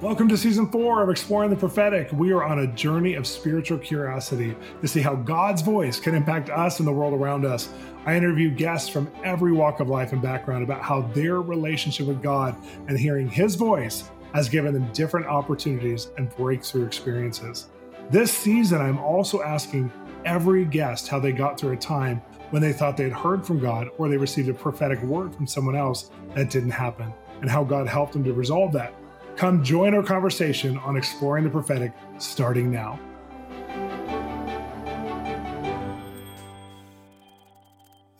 Welcome to season four of Exploring the Prophetic. We are on a journey of spiritual curiosity to see how God's voice can impact us and the world around us. I interview guests from every walk of life and background about how their relationship with God and hearing His voice has given them different opportunities and breakthrough experiences. This season, I'm also asking every guest how they got through a time when they thought they had heard from God or they received a prophetic word from someone else that didn't happen, and how God helped them to resolve that. Come join our conversation on exploring the prophetic starting now.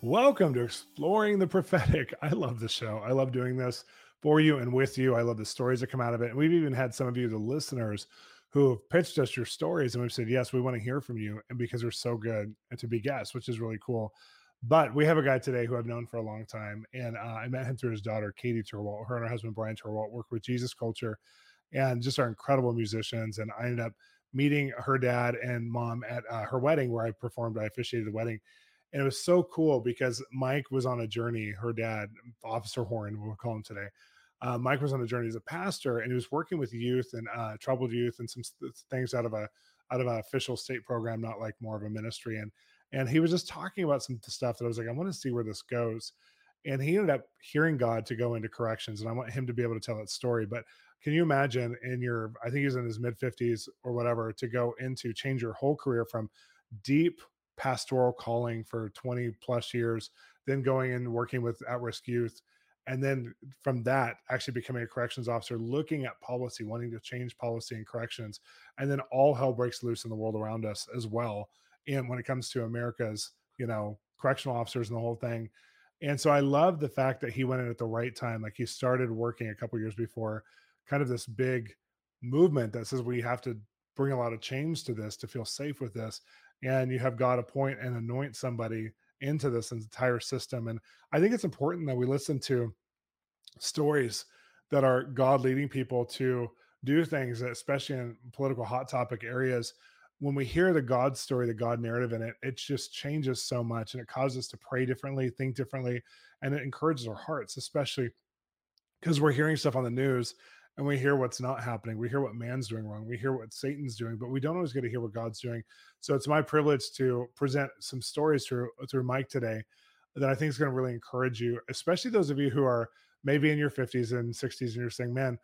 Welcome to Exploring the Prophetic. I love the show. I love doing this for you and with you. I love the stories that come out of it. And we've even had some of you, the listeners, who have pitched us your stories and we've said, Yes, we want to hear from you. And because they're so good and to be guests, which is really cool. But we have a guy today who I've known for a long time, and uh, I met him through his daughter, Katie Torwalt. Her and her husband, Brian Torwalt, work with Jesus Culture and just are incredible musicians. And I ended up meeting her dad and mom at uh, her wedding where I performed, I officiated the wedding. And it was so cool because Mike was on a journey, her dad, Officer Horn, we'll call him today. Uh, Mike was on a journey as a pastor and he was working with youth and uh, troubled youth and some things out of a out of an official state program, not like more of a ministry. And and he was just talking about some stuff that I was like, I want to see where this goes. And he ended up hearing God to go into corrections, and I want him to be able to tell that story. But can you imagine in your, I think he's in his mid 50s or whatever, to go into change your whole career from deep pastoral calling for 20 plus years, then going and working with at risk youth. And then from that, actually becoming a corrections officer, looking at policy, wanting to change policy and corrections. And then all hell breaks loose in the world around us as well and when it comes to America's, you know, correctional officers and the whole thing. And so I love the fact that he went in at the right time. Like he started working a couple years before, kind of this big movement that says we have to bring a lot of change to this to feel safe with this. And you have God appoint and anoint somebody into this entire system. And I think it's important that we listen to stories that are God leading people to do things, especially in political hot topic areas when we hear the God story, the God narrative in it, it just changes so much and it causes us to pray differently, think differently, and it encourages our hearts, especially because we're hearing stuff on the news and we hear what's not happening. We hear what man's doing wrong. We hear what Satan's doing, but we don't always get to hear what God's doing. So it's my privilege to present some stories through through Mike today that I think is going to really encourage you, especially those of you who are maybe in your 50s and 60s and you're saying, man,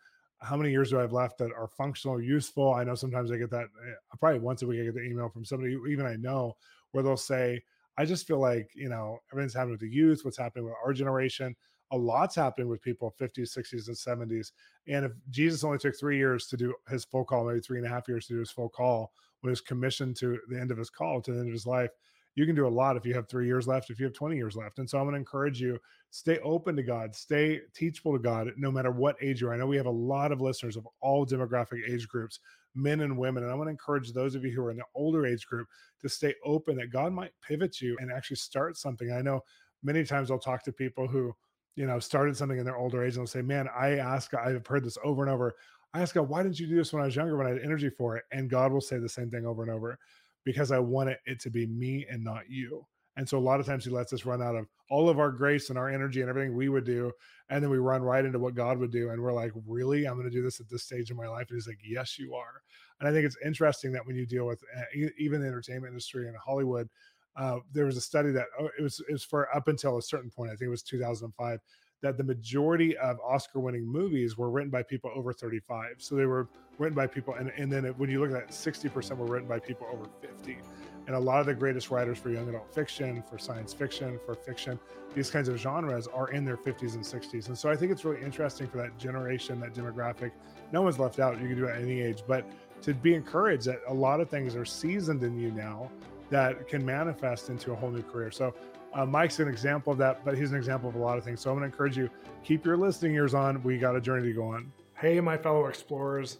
how many years do I have left that are functional, useful? I know sometimes I get that uh, probably once a week. I get the email from somebody, even I know, where they'll say, "I just feel like you know everything's happening with the youth. What's happening with our generation? A lot's happening with people 50s, 60s, and 70s. And if Jesus only took three years to do his full call, maybe three and a half years to do his full call, when commissioned to the end of his call, to the end of his life, you can do a lot if you have three years left, if you have 20 years left. And so I'm going to encourage you, stay open to God, stay teachable to God, no matter what age you are. I know we have a lot of listeners of all demographic age groups, men and women. And I want to encourage those of you who are in the older age group to stay open that God might pivot you and actually start something. I know many times I'll talk to people who, you know, started something in their older age and they'll say, Man, I ask, I've heard this over and over. I ask God, why didn't you do this when I was younger when I had energy for it? And God will say the same thing over and over because I want it, to be me and not you. And so a lot of times he lets us run out of all of our grace and our energy and everything we would do. And then we run right into what God would do. And we're like, really? I'm going to do this at this stage of my life. And he's like, yes, you are. And I think it's interesting that when you deal with uh, even the entertainment industry and Hollywood, uh, there was a study that oh, it was it was for up until a certain point. I think it was 2005 that the majority of Oscar winning movies were written by people over 35. So they were written by people, and, and then it, when you look at that, 60% were written by people over 50. And a lot of the greatest writers for young adult fiction, for science fiction, for fiction, these kinds of genres are in their 50s and 60s. And so I think it's really interesting for that generation, that demographic. No one's left out. You can do it at any age, but to be encouraged that a lot of things are seasoned in you now that can manifest into a whole new career. So uh, Mike's an example of that, but he's an example of a lot of things. So I'm going to encourage you keep your listening ears on. We got a journey to go on. Hey, my fellow explorers.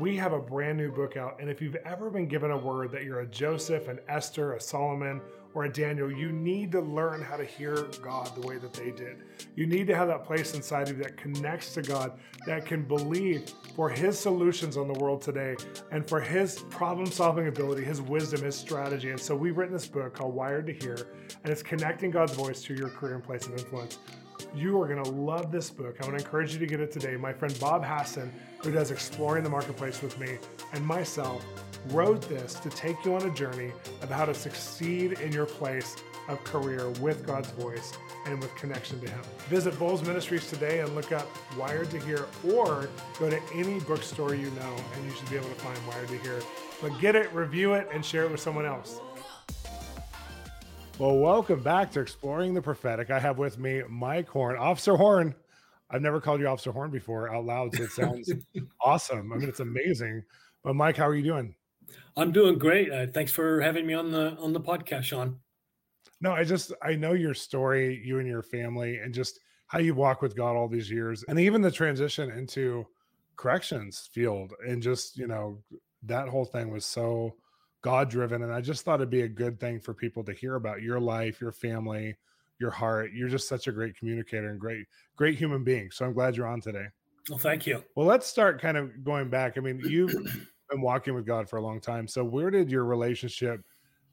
We have a brand new book out, and if you've ever been given a word that you're a Joseph, an Esther, a Solomon, or a Daniel, you need to learn how to hear God the way that they did. You need to have that place inside of you that connects to God, that can believe for His solutions on the world today and for His problem solving ability, His wisdom, His strategy. And so we've written this book called Wired to Hear, and it's connecting God's voice to your career and place of influence. You are going to love this book. I want to encourage you to get it today. My friend Bob Hasson, who does Exploring the Marketplace with me, and myself wrote this to take you on a journey of how to succeed in your place of career with God's voice and with connection to Him. Visit Bolz Ministries today and look up Wired to Hear, or go to any bookstore you know and you should be able to find Wired to Hear. But get it, review it, and share it with someone else. Well, welcome back to Exploring the Prophetic. I have with me Mike Horn, Officer Horn. I've never called you Officer Horn before out loud, so it sounds awesome. I mean, it's amazing. But Mike, how are you doing? I'm doing great. Uh, thanks for having me on the on the podcast, Shawn. No, I just I know your story, you and your family, and just how you walk with God all these years, and even the transition into corrections field, and just you know that whole thing was so God driven, and I just thought it'd be a good thing for people to hear about your life, your family, your heart. You're just such a great communicator and great great human being. So I'm glad you're on today. Well, thank you. Well, let's start kind of going back. I mean, you've been walking with God for a long time. So where did your relationship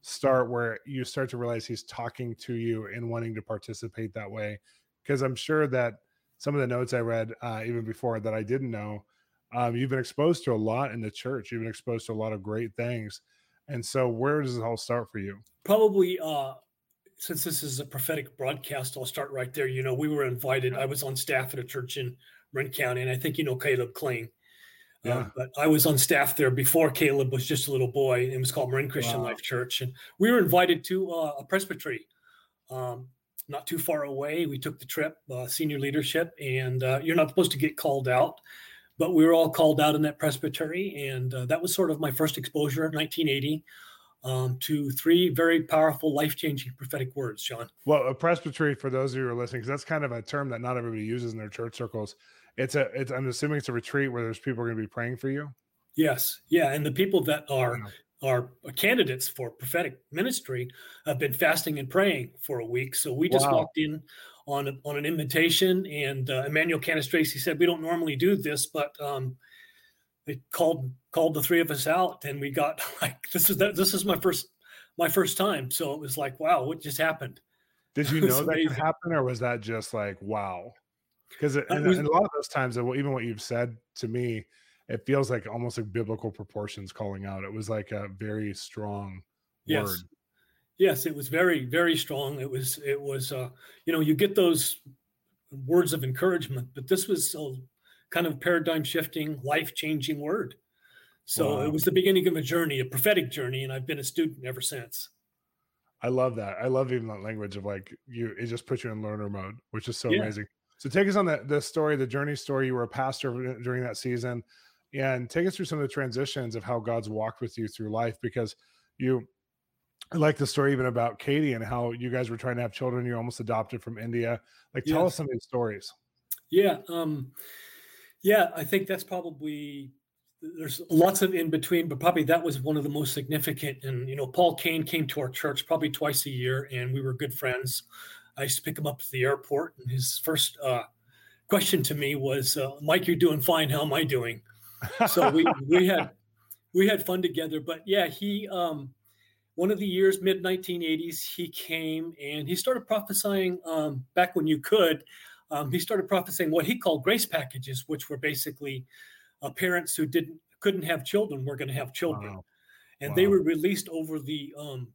start where you start to realize he's talking to you and wanting to participate that way? Because i'm sure that some of the notes i read uh, even before that i didn't know um, you've been exposed to a lot in the church. You've been exposed to a lot of great things. And so where does it all start for you? Probably uh, since this is a prophetic broadcast i'll start right there. You know we were invited. I was on staff at a church in Marin County, and I think you know Caleb Kling. Yeah. Uh, but I was on staff there before Caleb was just a little boy. It was called Marin Christian wow. Life Church, and we were invited to uh, a presbytery, um, not too far away. We took the trip, uh, senior leadership, and uh, you're not supposed to get called out, but we were all called out in that presbytery, and uh, that was sort of my first exposure in 1980. Um, to three very powerful, life changing prophetic words, Shawn. Well, a presbytery, for those of you who are listening, because that's kind of a term that not everybody uses in their church circles it's a it's i'm assuming it's a retreat where there's people going to be praying for you? Yes. Yeah and the people that are are candidates for prophetic ministry have been fasting and praying for a week. So we just wow. walked in on a, on an invitation and uh, emmanuel Cannistraci said we don't normally do this but um they called called the three of us out and we got like this is that this is my first my first time. So it was like wow what just happened? Did you know that could happen or was that just like wow because uh, and, a lot of those times, even what you've said to me, it feels like almost like biblical proportions calling out. It was like a very strong yes. word. Yes, it was very, very strong. It was, it was, uh, you know, you get those words of encouragement, but this was a kind of paradigm shifting, life changing word. So wow. it was the beginning of a journey, a prophetic journey, and I've been a student ever since. I love that. I love even that language of like you. It just puts you in learner mode, which is so yeah. amazing. So take us on the the story, the journey story. You were a pastor during that season, and take us through some of the transitions of how God's walked with you through life. Because you, I like the story even about Katie and how you guys were trying to have children. You almost adopted from India. Like, tell us some of these stories. Yeah, um, yeah, I think that's probably there's lots of in between, but probably that was one of the most significant. And you know, Paul Cain came to our church probably twice a year, and we were good friends. I used to pick him up at the airport, and his first uh, question to me was, uh, "Mike, you're doing fine. How am I doing?" So we we had we had fun together. But yeah, he um, one of the years mid 1980s, he came and he started prophesying um, back when you could. Um, he started prophesying what he called grace packages, which were basically uh, parents who didn't couldn't have children were going to have children, wow. and wow. they were released over the um,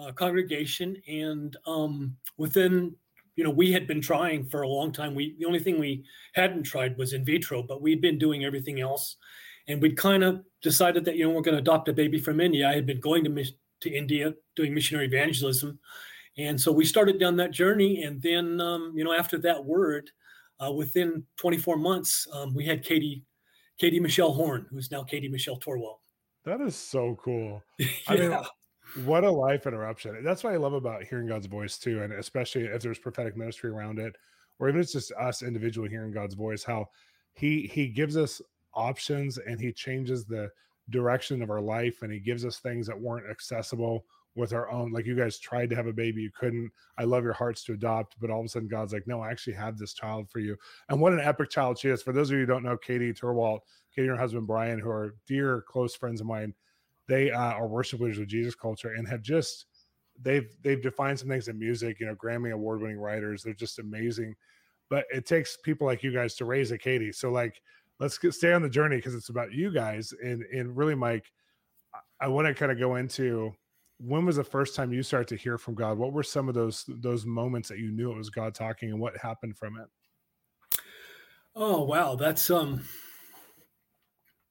uh, congregation, and um, within you know we had been trying for a long time. We the only thing we hadn't tried was in vitro, but we'd been doing everything else, and we'd kind of decided that you know we're going to adopt a baby from India. I had been going to to India doing missionary evangelism, and so we started down that journey. And then um, you know after that word, uh, within 24 months, um, we had Katie Katie Michelle Horn, who's now Katie Michelle Torwalt. That is so cool. yeah. I mean, what a life interruption. That's what I love about hearing God's voice too. And especially if there's prophetic ministry around it, or even it's just us individually hearing God's voice, how he he gives us options and he changes the direction of our life and he gives us things that weren't accessible with our own like you guys tried to have a baby you couldn't i love your hearts to adopt but all of a sudden god's like no i actually have this child for you and what an epic child she is for those of you who don't know katie torwalt katie and her husband brian who are dear close friends of mine they uh, are worship leaders of Jesus culture and have just they've they've defined some things in music. You know, Grammy award winning writers. They're just amazing. But it takes people like you guys to raise a Katie. So like, let's get, stay on the journey because it's about you guys. And and really, Mike, I, I want to kind of go into when was the first time you started to hear from God? What were some of those those moments that you knew it was God talking, and what happened from it? Oh wow, that's um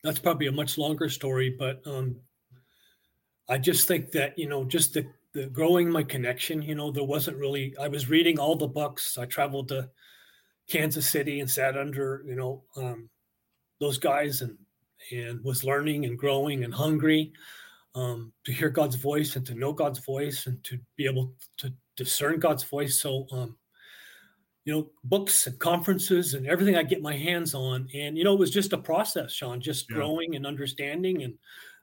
that's probably a much longer story, but um I just think that, you know, just the the growing my connection, you know, there wasn't really I was reading all the books. I traveled to Kansas City and sat under, you know, um those guys and and was learning and growing and hungry um, to hear God's voice and to know God's voice and to be able to discern God's voice. So um, you know, books and conferences and everything I get my hands on. And, you know, it was just a process, Shawn, just yeah. growing and understanding. And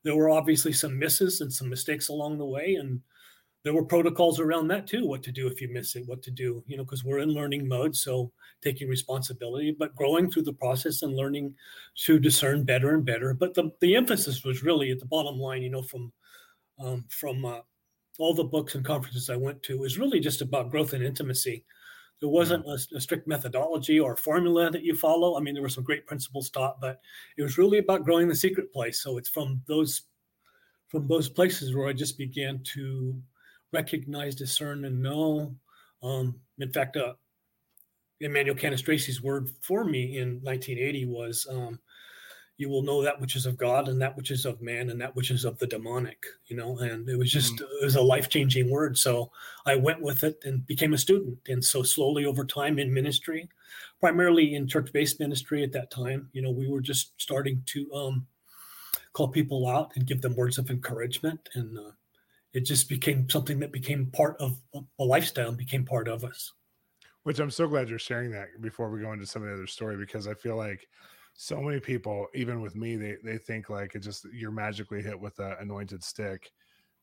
there were obviously some misses and some mistakes along the way. And there were protocols around that too what to do if you miss it, what to do, you know, because we're in learning mode. So taking responsibility, but growing through the process and learning to discern better and better. But the, the emphasis was really at the bottom line, you know, from, um, from, uh, all the books and conferences I went to was really just about growth and intimacy there wasn't a, a, strict methodology or formula that you follow. I mean, there were some great principles taught, but it was really about growing the secret place. So it's from those from those places where I just began to recognize, discern, and know. Um, in fact, uh, Emmanuel Cannistraci's word for me in 1980 was um, you will know that which is of God and that which is of man and that which is of the demonic, you know, and it was just, mm-hmm. it was a life changing word. So I went with it and became a student. And so slowly over time in ministry, primarily in church based ministry at that time, you know, we were just starting to um, call people out and give them words of encouragement. And uh, it just became something that became part of a lifestyle and became part of us. Which I'm so glad you're sharing that before we go into some of the other story, because I feel like, so many people, even with me, they they think like it just you're magically hit with an anointed stick,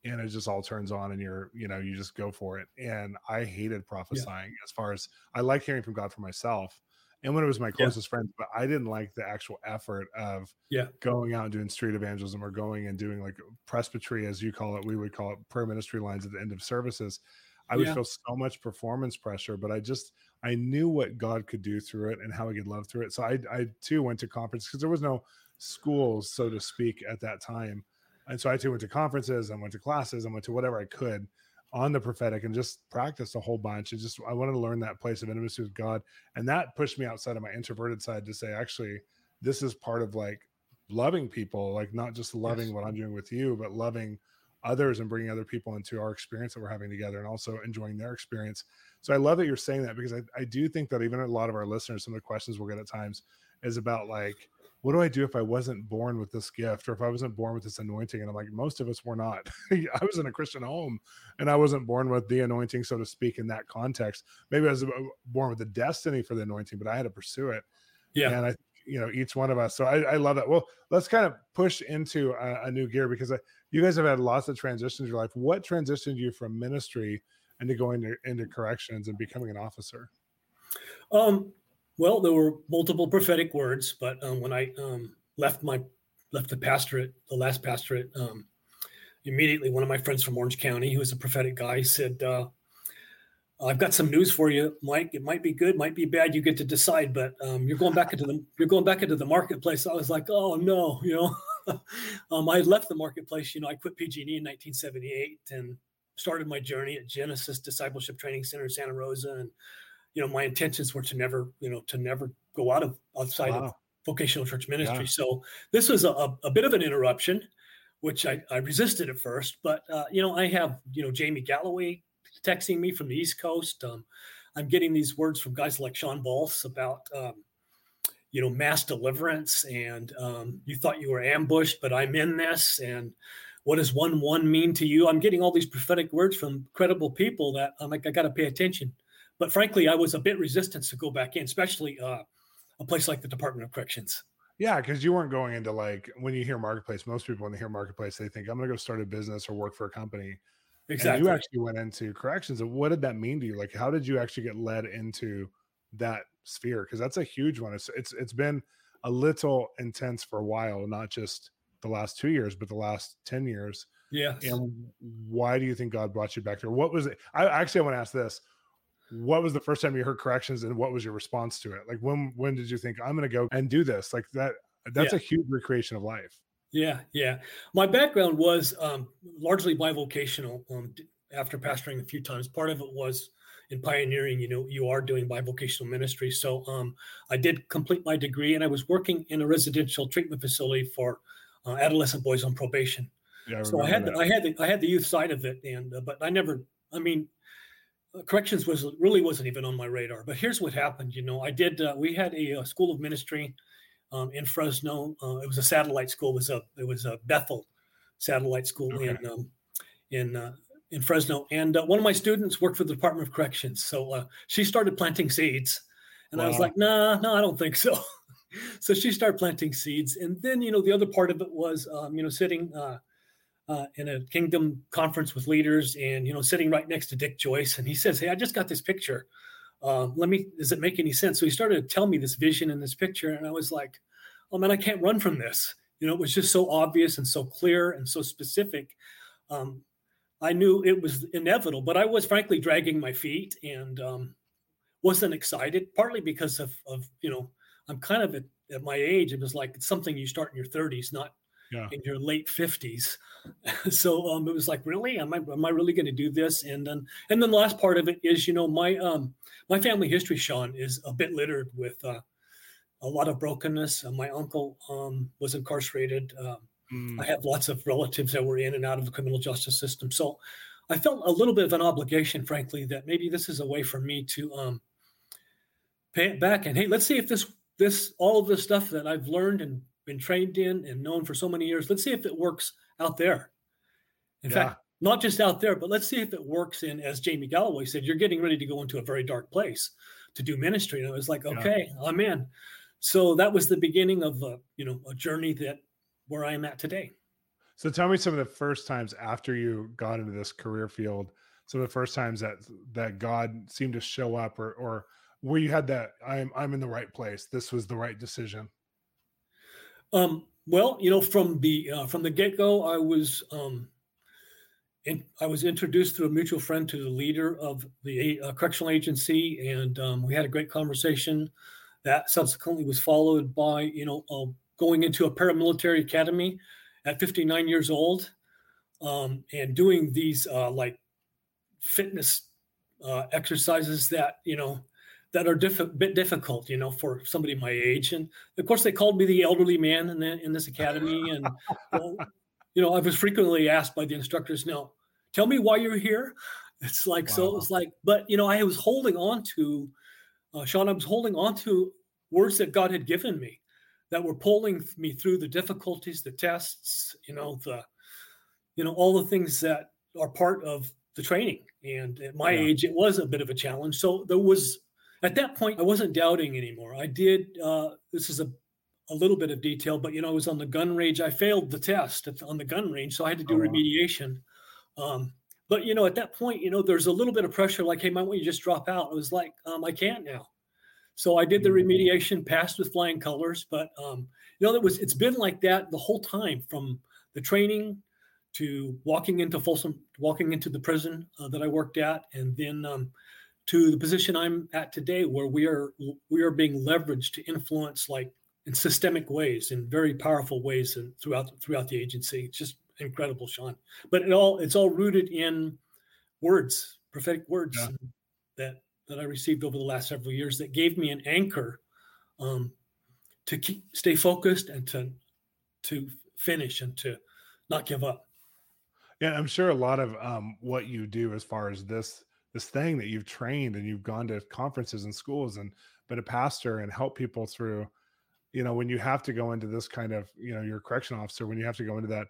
and it just all turns on, and you're you know you just go for it. And I hated prophesying yeah. as far as I like hearing from God for myself, and when it was my closest yeah. friends, but I didn't like the actual effort of yeah going out and doing street evangelism or going and doing like presbytery, as you call it, we would call it prayer ministry lines at the end of services. I would yeah. feel so much performance pressure, but I just I knew what God could do through it and how He could love through it. So I I too went to conferences because there was no schools, so to speak, at that time. And so I too went to conferences, I went to classes, I went to whatever I could on the prophetic and just practiced a whole bunch. And just I wanted to learn that place of intimacy with God. And that pushed me outside of my introverted side to say, actually, this is part of like loving people, like not just loving yes. what I'm doing with you, but loving others and bringing other people into our experience that we're having together and also enjoying their experience. So I love that you're saying that because I, I do think that even a lot of our listeners, some of the questions we'll get at times is about like, what do I do if I wasn't born with this gift or if I wasn't born with this anointing? And I'm like, most of us were not. I was in a Christian home and I wasn't born with the anointing, so to speak, in that context. Maybe I was uh, born with the destiny for the anointing, but I had to pursue it. Yeah. And I, you know, each one of us. So I, I love that. Well, let's kind of push into a, a new gear because I, you guys have had lots of transitions in your life. What transitioned you from ministry into going to, into corrections and becoming an officer? Um, well, there were multiple prophetic words, but um, when I um, left my left the pastorate, the last pastorate, um, immediately one of my friends from Orange County, who was a prophetic guy, said, uh, "I've got some news for you, Mike. It might be good, might be bad. You get to decide. But um, you're going back into the you're going back into the marketplace." I was like, "Oh no," you know. um, I left the marketplace. You know, I quit PG&E in 1978 and started my journey at Genesis Discipleship Training Center in Santa Rosa. And you know, my intentions were to never, you know, to never go out of outside wow. of vocational church ministry. Yeah. So this was a, a, bit of an interruption, which I, I resisted at first. But uh, you know, I have you know Jamie Galloway texting me from the East Coast. Um, I'm getting these words from guys like Shawn Bolz about um, you know mass deliverance and um, you thought you were ambushed but i'm in this and what does one one mean to you? I'm getting all these prophetic words from credible people that i'm like i got to pay attention. But frankly i was a bit resistant to go back in especially uh, a place like the department of corrections. Yeah because you weren't going into like when you hear marketplace most people when they hear marketplace they think i'm going to go start a business or work for a company. Exactly and you actually went into corrections and what did that mean to you? Like how did you actually get led into that sphere because that's a huge one. It's it's it's been a little intense for a while, not just the last two years, but the last ten years Yeah. And why do you think God brought you back there? What was it? I actually I want to ask this. What was the first time you heard corrections and what was your response to it? Like when when did you think I'm gonna go and do this? Like that that's yeah. a huge recreation of life. Yeah, yeah. My background was um, largely bivocational. Um, after pastoring a few times, part of it was in pioneering. You know, you are doing bivocational ministry. So um, I did complete my degree, and I was working in a residential treatment facility for uh, adolescent boys on probation. Yeah, I so I had the, I had the, I had the youth side of it, and uh, but I never. I mean, uh, corrections was really wasn't even on my radar. But here's what happened. You know, I did. Uh, we had a, a, school of ministry um, in Fresno. Uh, it was a satellite school. It was a it was a Bethel satellite school okay. in um, in uh, in Fresno. And uh, one of my students worked for the Department of Corrections, so uh, she started planting seeds, and wow. I was like, Nah, no, I don't think so. so she started planting seeds, and then you know the other part of it was um, you know sitting. Uh, uh, in a kingdom conference with leaders and you know sitting right next to dick joyce and he says hey i just got this picture uh, let me does it make any sense so he started to tell me this vision in this picture and i was like oh man, I can't run from this. You know, it was just so obvious and so clear and so specific. Um, I knew it was inevitable, but I was frankly dragging my feet and um, wasn't excited. Partly because of, of you know, I'm kind of at, at, my age. It was like it's something you start in your 30s, not yeah. in your late 50s. so um, it was like, really, am I am I really going to do this? And then and then the last part of it is, you know, my um my family history, Shawn, is a bit littered with. Uh, a lot of brokenness. Uh, my uncle um, was incarcerated. Um, mm. I have lots of relatives that were in and out of the criminal justice system. So I felt a little bit of an obligation, frankly, that maybe this is a way for me to um, pay it back. And hey, let's see if this this all of this stuff that I've learned and been trained in and known for so many years, let's see if it works out there. In yeah. fact, not just out there, but let's see if it works in, as Jamie Galloway said, you're getting ready to go into a very dark place to do ministry. And I was like, okay, yeah. I'm in so that was the beginning of a you know a journey that where I am at today. So tell me some of the first times after you got into this career field, some of the first times that that God seemed to show up, or or where you had that I'm I'm in the right place. This was the right decision. Um. Well, you know, from the uh, from the get go, I was um, in, I was introduced through a mutual friend to the leader of the uh, correctional agency, and um, we had a great conversation. That subsequently was followed by, you know, uh, going into a paramilitary academy at 59 years old um, and doing these uh, like fitness uh, exercises that, you know, that are diff- bit difficult, you know, for somebody my age. And of course, they called me the elderly man in, the, in this academy. And, well, you know, I was frequently asked by the instructors, now, tell me why you're here. It's like, wow. so it's like, but, you know, I was holding on to, uh, Shawn, I was holding on to words that God had given me that were pulling me through the difficulties, the tests, you know, the, you know, all the things that are part of the training. And at my yeah. age, it was a bit of a challenge. So there was, at that point, I wasn't doubting anymore. I did, uh, this is a, a little bit of detail, but, you know, I was on the gun range. I failed the test on the gun range. So I had to do oh, remediation. Um, but, you know, at that point, you know, there's a little bit of pressure like, hey, might want you just drop out? I was like, um, I can't now. So I did the remediation, passed with flying colors. But um, you know, that was it's been like that the whole time from the training to walking into Folsom, walking into the prison uh, that I worked at, and then um, to the position I'm at today, where we are we are being leveraged to influence like in systemic ways, in very powerful ways, and throughout throughout the agency. It's just incredible, Shawn. But it all it's all rooted in words, prophetic words yeah. that that I received over the last several years that gave me an anchor um, to keep stay focused and to to finish and to not give up. Yeah, I'm sure a lot of um, what you do as far as this this thing that you've trained and you've gone to conferences and schools and been a pastor and help people through. You know, when you have to go into this kind of, you know, you're a correction officer, when you have to go into that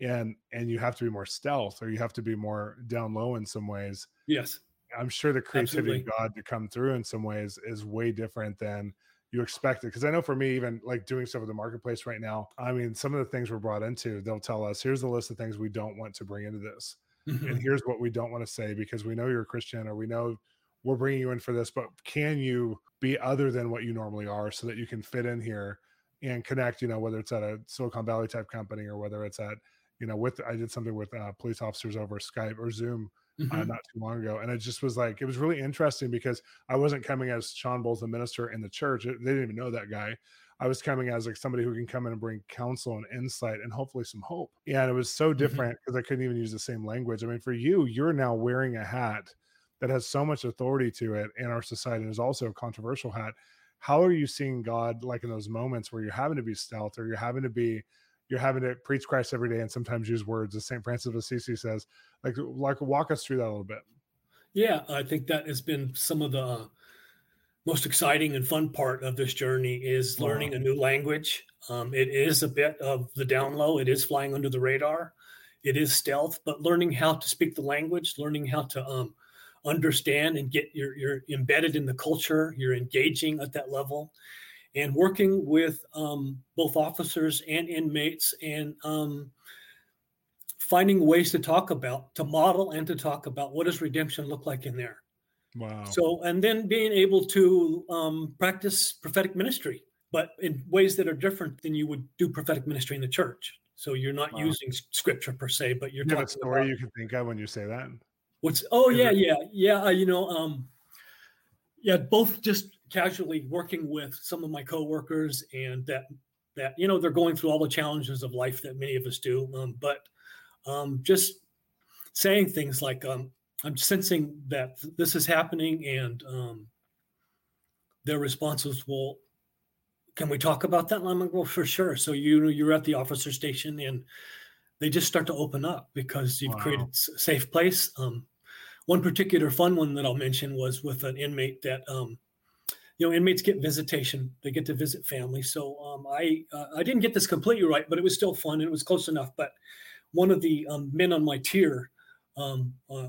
and and you have to be more stealth or you have to be more down low in some ways. Yes I'm sure the creativity Absolutely. of God to come through in some ways is way different than you expected. Because I know for me, even like doing stuff with the marketplace right now, I mean, some of the things we're brought into, they'll tell us, here's the list of things we don't want to bring into this. Mm-hmm. And here's what we don't want to say because we know you're a Christian or we know we're bringing you in for this, but can you be other than what you normally are so that you can fit in here and connect, you know, whether it's at a Silicon Valley type company or whether it's at, you know, with I did something with uh, police officers over Skype or Zoom mm-hmm. uh, not too long ago, and it just was like it was really interesting because I wasn't coming as Shawn Bolz, the minister in the church. They didn't even know that guy. I was coming as like somebody who can come in and bring counsel and insight and hopefully some hope. Yeah, and it was so mm-hmm. different because mm-hmm. I couldn't even use the same language. I mean, for you, you're now wearing a hat that has so much authority to it in our society and is also a controversial hat. How are you seeing God like in those moments where you're having to be stealth or you're having to be you're having to preach Christ every day and sometimes use words, as St. Francis of Assisi says. Like, like walk us through that a little bit. Yeah, I think that has been some of the most exciting and fun part of this journey is learning wow. a new language. Um, it is a bit of the down low. It is flying under the radar. It is stealth, but learning how to speak the language, learning how to um, understand and get you're, you're embedded in the culture. You're engaging at that level, and working with um, both officers and inmates, and um, finding ways to talk about, to model, and to talk about what does redemption look like in there Wow. So, and then being able to um, practice prophetic ministry, but in ways that are different than you would do prophetic ministry in the church. So you're not wow. using scripture per se, but you're you talking a story about, you can think of when you say that. What's oh Is yeah it, yeah yeah uh, you know um yeah both just casually working with some of my coworkers and that that you know they're going through all the challenges of life that many of us do um, but um, just saying things like um, I'm sensing that this is happening, and um, their responses will. Can we talk about that? And I'm like, well, for sure. So you you're at the officer station, and they just start to open up because you've wow. created a safe place. Um, one particular fun one that I'll mention was with an inmate that um, you know inmates get visitation they get to visit family so um, i uh, i didn't get this completely right but it was still fun and it was close enough but one of the um, men on my tier um, uh,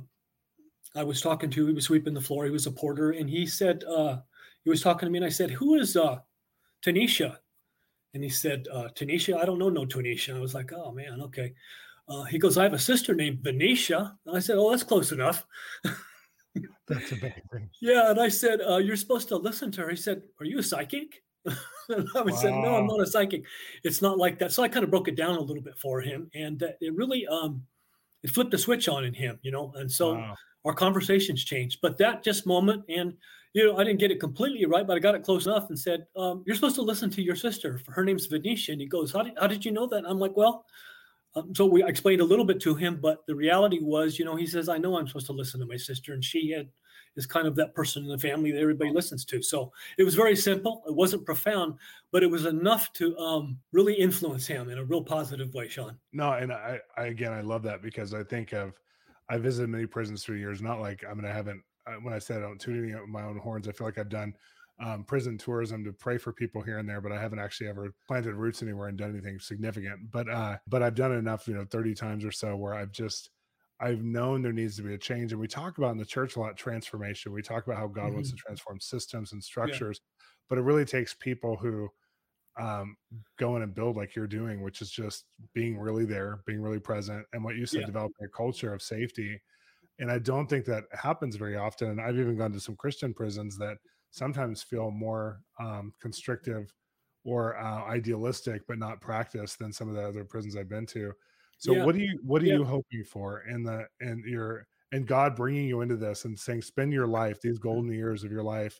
I was talking to, he was sweeping the floor. He was a porter, and he said, uh, he was talking to me, and I said, "Who is uh, Tanisha?" And he said, uh, "Tanisha, I don't know no Tanisha." I was like, "Oh man, okay." Uh, he goes, "I have a sister named Venetia." And I said, "Oh, that's close enough." that's amazing. yeah, and I said, uh, "You're supposed to listen to her." He said, "Are you a psychic?" and I wow. said, "No, I'm not a psychic. It's not like that." So I kind of broke it down a little bit for him, and it really um, it flipped a switch on in him, you know. And so wow our conversations changed. But that just moment, and you know, I didn't get it completely right, but I got it close enough and said, um, "You're supposed to listen to your sister. Her name's Venetia." And he goes, "How did how did you know that?" And I'm like, "Well." Um, so we explained a little bit to him, but the reality was, you know, he says, "I know I'm supposed to listen to my sister," and she had is kind of that person in the family that everybody listens to. So it was very simple. It wasn't profound, but it was enough to um, really influence him in a real positive way, Shawn. No, and I, I again, I love that because I think of I visited many prisons through years. Not like I mean, I haven't. Uh, when I said I don't tune any of my own horns, I feel like I've done um, prison tourism to pray for people here and there, but I haven't actually ever planted roots anywhere and done anything significant. But uh, but I've done enough, you know, thirty times or so, where I've just I've known there needs to be a change. And we talk about in the church a lot transformation. We talk about how God mm-hmm. wants to mm-hmm. transform systems and structures, yeah. but it really takes people who um, go in and build like you're doing, which is just being really there, being really present, and what you said, yeah. developing a culture of safety. And I don't think that happens very often. And I've even gone to some Christian prisons that sometimes feel more um, constrictive or uh, idealistic, but not practiced than some of the other prisons I've been to. So, yeah. what do you what are yeah. you hoping for in the and your and God bringing you into this and saying, spend your life, these golden years of your life,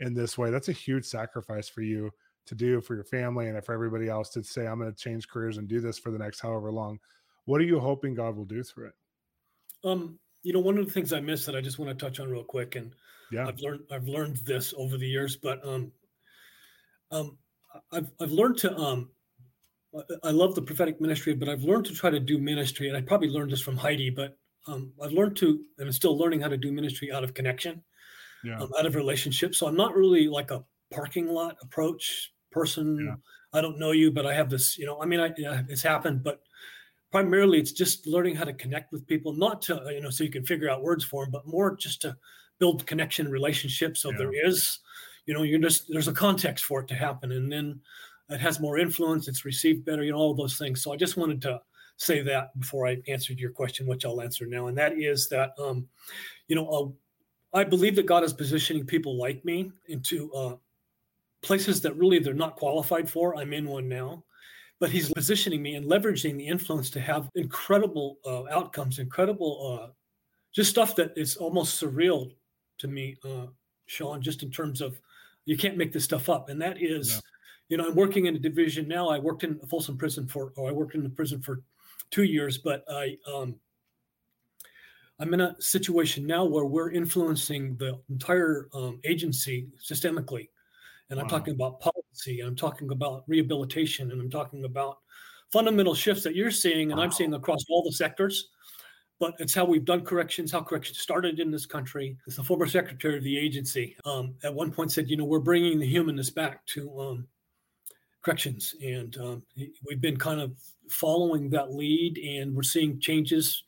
in this way? That's a huge sacrifice for you to do for your family and for everybody else to say i'm going to change careers and do this for the next however long what are you hoping god will do through it um you know one of the things i missed that i just want to touch on real quick and yeah i've learned i've learned this over the years but um um i've i've learned to um i love the prophetic ministry but i've learned to try to do ministry and i probably learned this from heidi but um i've learned to and i'm still learning how to do ministry out of connection yeah. um, out of relationship so i'm not really like a parking lot approach person. Yeah. I don't know you, but I have this, you know, I mean, I, it's happened, but primarily it's just learning how to connect with people, not to, you know, so you can figure out words for them, but more just to build connection relationships. So yeah. there is, you know, you're just, there's a context for it to happen. And then it has more influence. It's received better, you know, all those things. So I just wanted to say that before I answered your question, which I'll answer now. And that is that, um, you know, uh, I believe that God is positioning people like me into uh, places that really they're not qualified for. I'm in one now but he's positioning me and leveraging the influence to have incredible uh, outcomes, incredible, uh, just stuff that is almost surreal to me, uh, Shawn, just in terms of you can't make this stuff up. And that is, yeah. you know, I'm working in a division now. I worked in Folsom Prison for, or I worked in the prison for two years, but I, um, I'm in a situation now where we're influencing the entire um, agency systemically. And I'm talking about policy, I'm talking about rehabilitation, and I'm talking about fundamental shifts that you're seeing and wow. I'm seeing across all the sectors. But it's how we've done corrections, how corrections started in this country. As the former secretary of the agency um, at one point said, you know, we're bringing the humanness back to um, corrections. And um, we've been kind of following that lead and we're seeing changes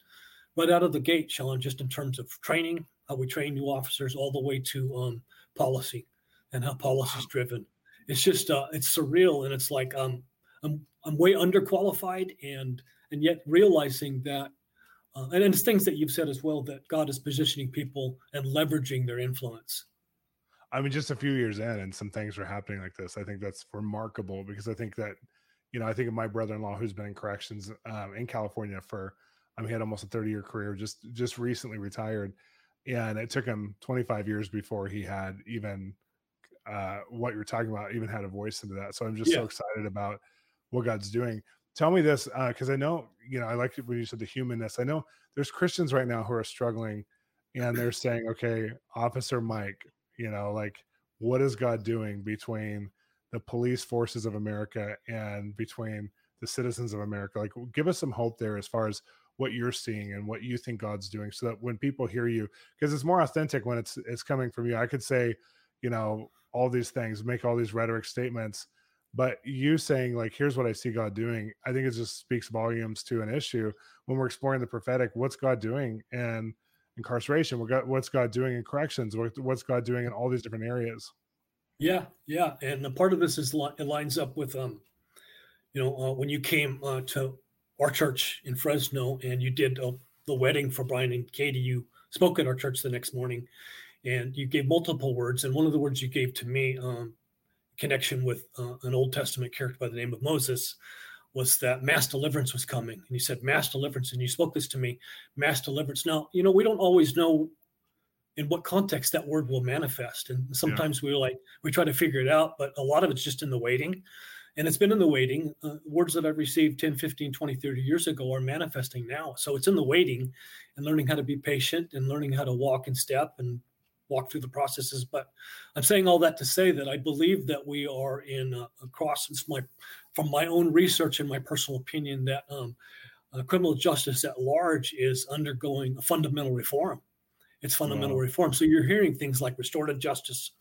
right out of the gate, Shawn, just in terms of training, how we train new officers, all the way to um, policy and how policy is driven. It's just uh, it's surreal, and it's like um, I'm I'm way underqualified, and and yet realizing that, uh, and, and it's things that you've said as well that God is positioning people and leveraging their influence. I mean, just a few years in, and some things are happening like this. I think that's remarkable because I think that, you know, I think of my brother-in-law who's been in corrections um, in California for I mean, he had almost a 30 year career, just just recently retired, and it took him 25 years before he had even uh, what you're talking about, even had a voice into that. So I'm just yeah. so excited about what God's doing. Tell me this, because uh, I know you know I like when you said the humanness. I know there's Christians right now who are struggling, and they're saying, "Okay, Officer Mike, you know, like what is God doing between the police forces of America and between the citizens of America? Like, give us some hope there as far as what you're seeing and what you think God's doing so that when people hear you because it's more authentic when it's it's coming from you. I could say, you know, all these things, make all these rhetoric statements, but you saying like here's what I see God doing, I think it just speaks volumes to an issue when we're exploring the prophetic, what's God doing in incarceration, what's God doing in corrections, what's God doing in all these different areas. Yeah, yeah, and the part of this is it lines up with um, you know, uh, when you came uh, to our church in Fresno, and you did uh, the wedding for Brian and Katie. You spoke at our church the next morning, and you gave multiple words. And one of the words you gave to me, um, connection with uh, an Old Testament character by the name of Moses, was that mass deliverance was coming. And you said mass deliverance, and you spoke this to me, mass deliverance. Now, you know, we don't always know in what context that word will manifest. And sometimes yeah. we like, we try to figure it out, but a lot of it's just in the waiting and it's been in the waiting. Uh, words that I've received 10, 15, 20, 30 years ago are manifesting now. So it's in the waiting and learning how to be patient and learning how to walk in step and walk through the processes. But I'm saying all that to say that I believe that we are in a, a cross. my from my own research and my personal opinion that um, uh, criminal justice at large is undergoing a fundamental reform. It's fundamental wow. reform. So you're hearing things like restorative justice,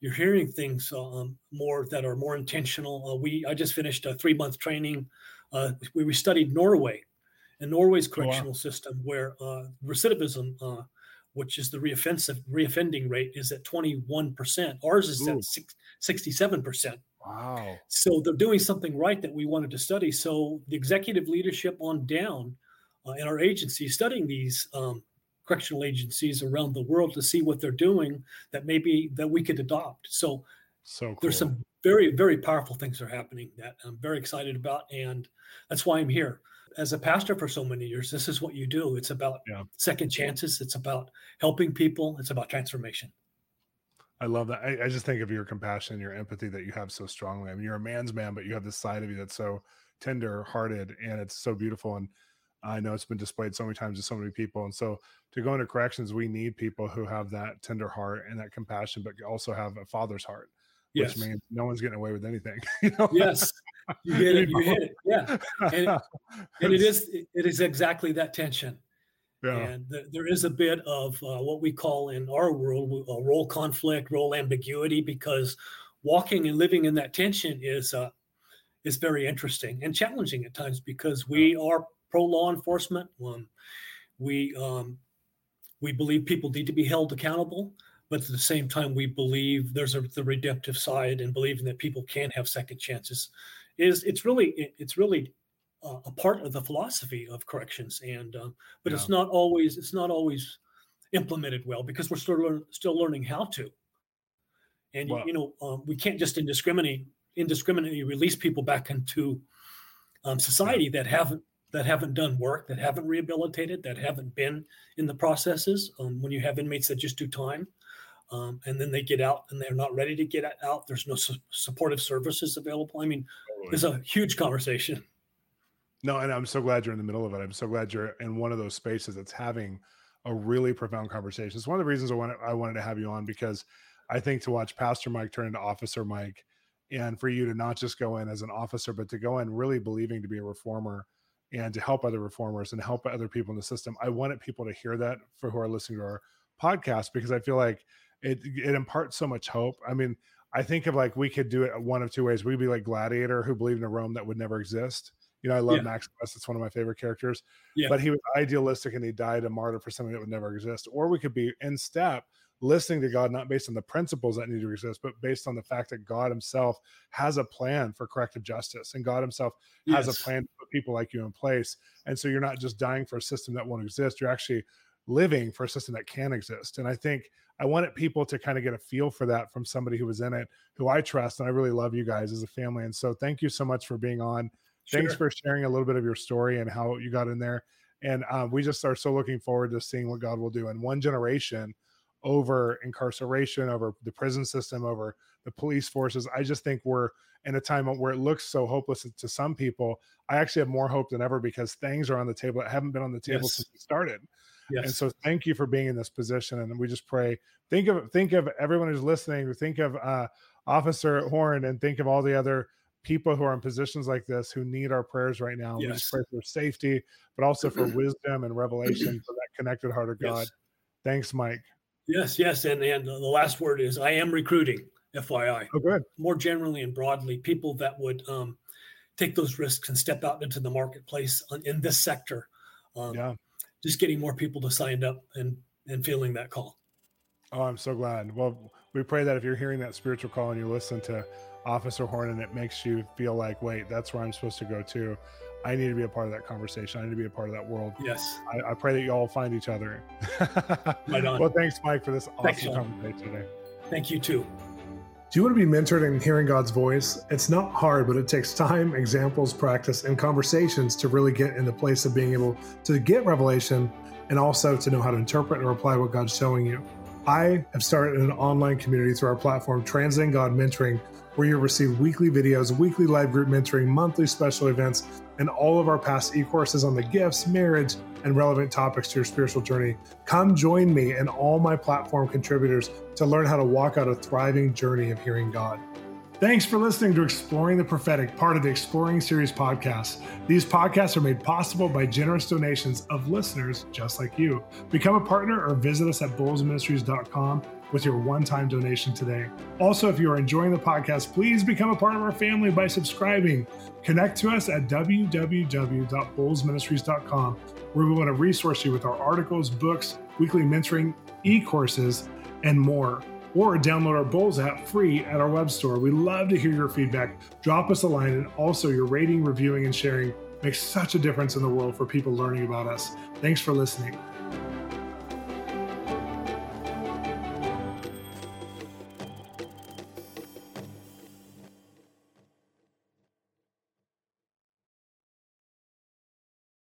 you're hearing things um, more that are more intentional. Uh, we I just finished a three month training. Uh, we, we studied Norway, and Norway's correctional oh, wow. system where uh, recidivism, uh, which is the reoffensive reoffending rate, is at 21 percent. Ours is Ooh. at 67 percent. Wow! So they're doing something right that we wanted to study. So the executive leadership on down uh, in our agency studying these um, correctional agencies around the world to see what they're doing that maybe that we could adopt. So, so cool. there's some very very powerful things are happening that I'm very excited about, and that's why I'm here. As a pastor for so many years, this is what you do. It's about yeah. second chances. It's about helping people. It's about transformation. I love that. I, I, just think of your compassion, your empathy that you have so strongly. I mean, you're a man's man, but you have this side of you that's so tender hearted and it's so beautiful. And I know it's been displayed so many times to so many people. And so to go into corrections, we need people who have that tender heart and that compassion, but also have a father's heart. Yes. Which means no one's getting away with anything. You know? Yes. You hit it. You hit it. Yeah. And, and it is it is exactly that tension. Yeah. And there is a bit of uh, what we call in our world a role conflict, role ambiguity, because walking and living in that tension is uh, is very interesting and challenging at times because we are pro law enforcement. Um, we um, we believe people need to be held accountable, but at the same time, we believe there's a, the redemptive side and believing that people can have second chances. Is it's really it's really uh, a part of the philosophy of corrections, and uh, but yeah. it's not always it's not always implemented well because we're still learn, still learning how to. And you know, um, we can't just indiscriminate indiscriminately release people back into um, society that haven't that haven't done work, that haven't rehabilitated, that haven't been in the processes. Um, when you have inmates that just do time, um, and then they get out and they're not ready to get out, there's no su- supportive services available. I mean, totally. it's a huge conversation. No, and I'm so glad you're in the middle of it. I'm so glad you're in one of those spaces that's having a really profound conversation. It's one of the reasons I wanted I wanted to have you on because I think to watch Pastor Mike turn into Officer Mike, and for you to not just go in as an officer, but to go in really believing to be a reformer and to help other reformers and help other people in the system. I wanted people to hear that for who are listening to our podcast because I feel like it it imparts so much hope. I mean, I think of like we could do it one of two ways. We'd be like Gladiator, who believed in a Rome that would never exist. You know, I love yeah. Maximus; it's one of my favorite characters. Yeah. But he was idealistic and he died a martyr for something that would never exist. Or we could be in step, listening to God, not based on the principles that need to exist, but based on the fact that God Himself has a plan for corrective justice, and God Himself yes. has a plan to put people like you in place. And so you're not just dying for a system that won't exist; you're actually living for a system that can exist. And I think I wanted people to kind of get a feel for that from somebody who was in it, who I trust, and I really love you guys as a family. And so thank you so much for being on. Sure. Thanks for sharing a little bit of your story and how you got in there. And um, we just are so looking forward to seeing what God will do in one generation over incarceration, over the prison system, over the police forces. I just think we're in a time where it looks so hopeless to some people. I actually have more hope than ever because things are on the table that haven't been on the table yes. since we started. Yes. And so thank you for being in this position. And we just pray, think of think of everyone who's listening, think of uh, Officer Horn and think of all the other people who are in positions like this who need our prayers right now. Yes. We just pray for safety, but also for wisdom and revelation for that connected heart of God. Yes. Thanks, Mike. Yes, yes. And, and the last word is I am recruiting, FYI. Oh, good. More generally and broadly, people that would um, take those risks and step out into the marketplace in this sector. Um, yeah just getting more people to sign up and and feeling that call. Oh, I'm so glad. Well, we pray that if you're hearing that spiritual call and you listen to Officer Horn and it makes you feel like, wait, that's where I'm supposed to go to. I need to be a part of that conversation. I need to be a part of that world. Yes. I, I pray that you all find each other. right. Well, thanks, Mike, for this awesome thanks, conversation today. Thank you too. Do you want to be mentored in hearing God's voice? It's not hard, but it takes time, examples, practice, and conversations to really get in the place of being able to get revelation and also to know how to interpret and apply what God's showing you. I have started an online community through our platform, Translating God Mentoring, where you'll receive weekly videos, weekly live group mentoring, monthly special events, and all of our past e courses on the gifts, marriage, and relevant topics to your spiritual journey. Come join me and all my platform contributors to learn how to walk out a thriving journey of hearing God. Thanks for listening to Exploring the Prophetic, part of the Exploring Series podcast. These podcasts are made possible by generous donations of listeners just like you. Become a partner or visit us at bolzministries.com with your one time donation today. Also, if you are enjoying the podcast, please become a part of our family by subscribing. Connect to us at www.bolzministries.com, where we want to resource you with our articles, books, weekly mentoring, e courses, and more. Or download our Bolz app free at our web store. We love to hear your feedback. Drop us a line, and also your rating, reviewing, and sharing makes such a difference in the world for people learning about us. Thanks for listening.